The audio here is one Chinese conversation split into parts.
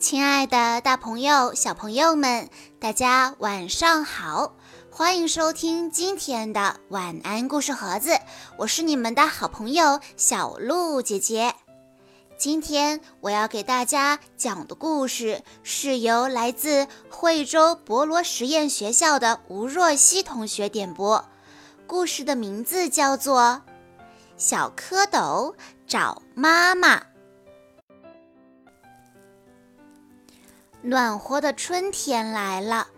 亲爱的，大朋友、小朋友们，大家晚上好！欢迎收听今天的晚安故事盒子，我是你们的好朋友小鹿姐姐。今天我要给大家讲的故事是由来自惠州博罗实验学校的吴若曦同学点播，故事的名字叫做《小蝌蚪找妈妈》。暖和的春天来了，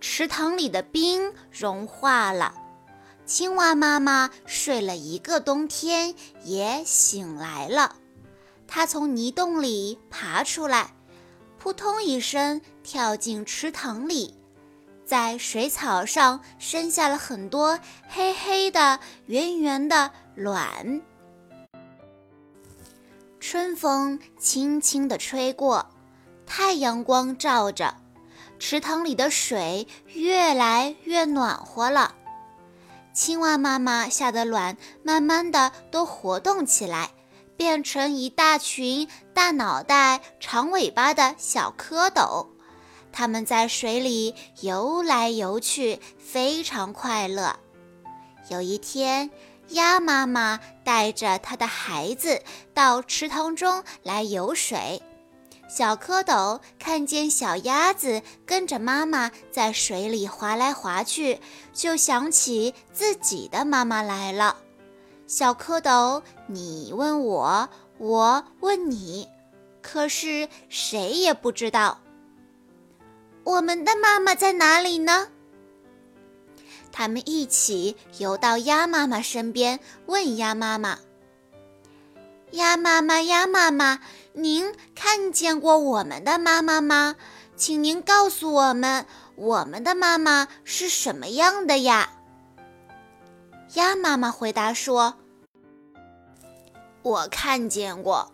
池塘里的冰融化了，青蛙妈妈睡了一个冬天也醒来了。它从泥洞里爬出来，扑通一声跳进池塘里，在水草上生下了很多黑黑的、圆圆的卵。春风轻轻地吹过。太阳光照着，池塘里的水越来越暖和了。青蛙妈妈下的卵慢慢的都活动起来，变成一大群大脑袋、长尾巴的小蝌蚪。它们在水里游来游去，非常快乐。有一天，鸭妈妈带着它的孩子到池塘中来游水。小蝌蚪看见小鸭子跟着妈妈在水里划来划去，就想起自己的妈妈来了。小蝌蚪，你问我，我问你，可是谁也不知道我们的妈妈在哪里呢？他们一起游到鸭妈妈身边，问鸭妈妈：“鸭妈妈，鸭妈妈。”您看见过我们的妈妈吗？请您告诉我们，我们的妈妈是什么样的呀？鸭妈妈回答说：“我看见过，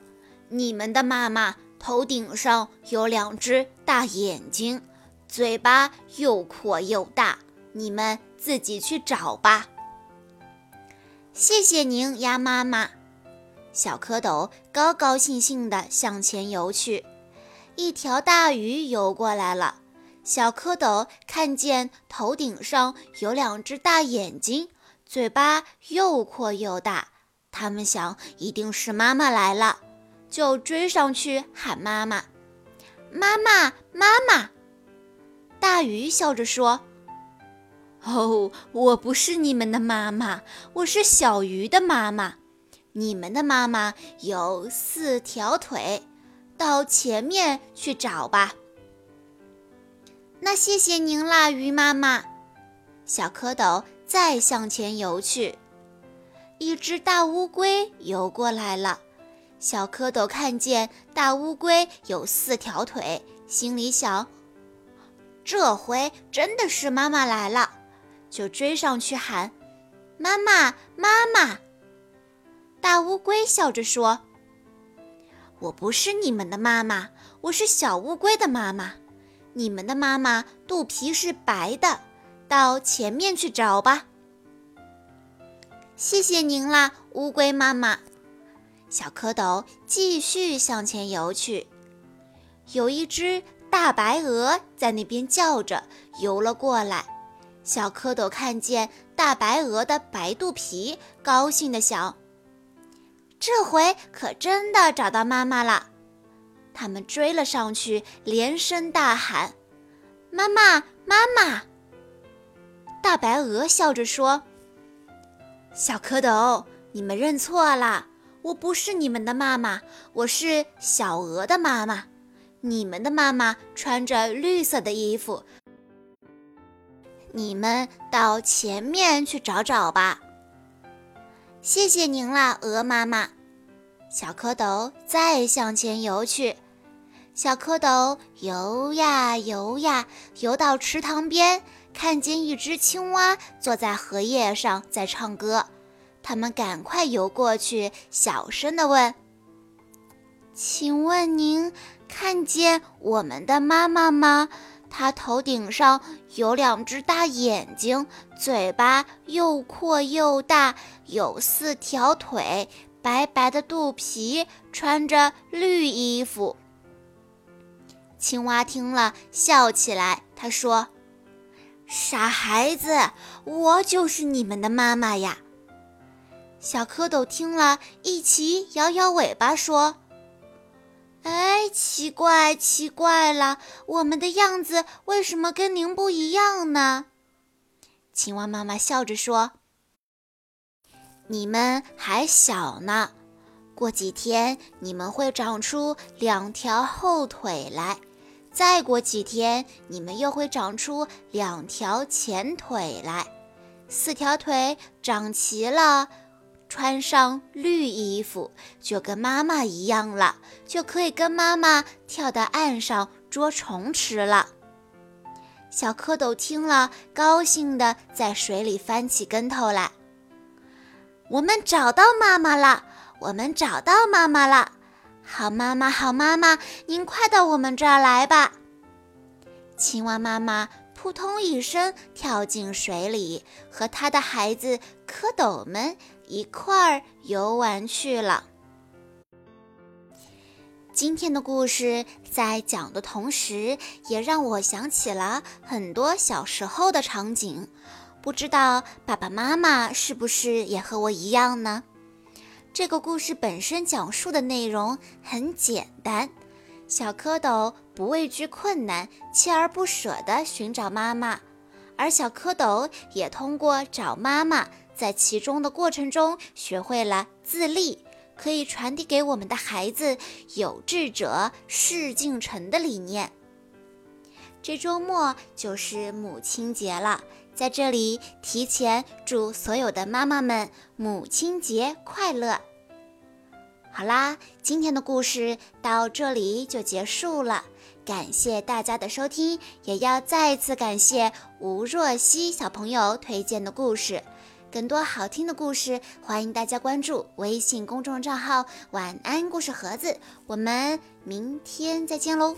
你们的妈妈头顶上有两只大眼睛，嘴巴又阔又大，你们自己去找吧。”谢谢您，鸭妈妈。小蝌蚪高高兴兴地向前游去，一条大鱼游过来了。小蝌蚪看见头顶上有两只大眼睛，嘴巴又阔又大，他们想一定是妈妈来了，就追上去喊妈妈：“妈妈，妈妈！”大鱼笑着说：“哦，我不是你们的妈妈，我是小鱼的妈妈。”你们的妈妈有四条腿，到前面去找吧。那谢谢您啦，鱼妈妈。小蝌蚪再向前游去，一只大乌龟游过来了。小蝌蚪看见大乌龟有四条腿，心里想：这回真的是妈妈来了，就追上去喊：“妈妈，妈妈！”大乌龟笑着说：“我不是你们的妈妈，我是小乌龟的妈妈。你们的妈妈肚皮是白的，到前面去找吧。”谢谢您啦，乌龟妈妈。小蝌蚪继续向前游去，有一只大白鹅在那边叫着游了过来。小蝌蚪看见大白鹅的白肚皮，高兴地想。这回可真的找到妈妈了，他们追了上去，连声大喊：“妈妈，妈妈！”大白鹅笑着说：“小蝌蚪，你们认错了，我不是你们的妈妈，我是小鹅的妈妈。你们的妈妈穿着绿色的衣服，你们到前面去找找吧。”谢谢您了，鹅妈妈。小蝌蚪再向前游去，小蝌蚪游呀游呀，游到池塘边，看见一只青蛙坐在荷叶上在唱歌。他们赶快游过去，小声地问：“请问您看见我们的妈妈吗？”它头顶上有两只大眼睛，嘴巴又阔又大，有四条腿，白白的肚皮，穿着绿衣服。青蛙听了，笑起来。他说：“傻孩子，我就是你们的妈妈呀。”小蝌蚪听了一齐摇摇尾巴说：“哎，奇怪，奇怪了，我们的样子为什么跟您不一样呢？”青蛙妈妈笑着说：“你们还小呢。”过几天，你们会长出两条后腿来；再过几天，你们又会长出两条前腿来。四条腿长齐了，穿上绿衣服，就跟妈妈一样了，就可以跟妈妈跳到岸上捉虫吃了。小蝌蚪听了，高兴地在水里翻起跟头来。我们找到妈妈了！我们找到妈妈了，好妈妈，好妈妈，您快到我们这儿来吧！青蛙妈妈扑通一声跳进水里，和它的孩子蝌蚪们一块儿游玩去了。今天的故事在讲的同时，也让我想起了很多小时候的场景，不知道爸爸妈妈是不是也和我一样呢？这个故事本身讲述的内容很简单，小蝌蚪不畏惧困难，锲而不舍地寻找妈妈，而小蝌蚪也通过找妈妈，在其中的过程中学会了自立，可以传递给我们的孩子“有志者事竟成”的理念。这周末就是母亲节了，在这里提前祝所有的妈妈们母亲节快乐！好啦，今天的故事到这里就结束了，感谢大家的收听，也要再次感谢吴若曦小朋友推荐的故事。更多好听的故事，欢迎大家关注微信公众账号“晚安故事盒子”。我们明天再见喽！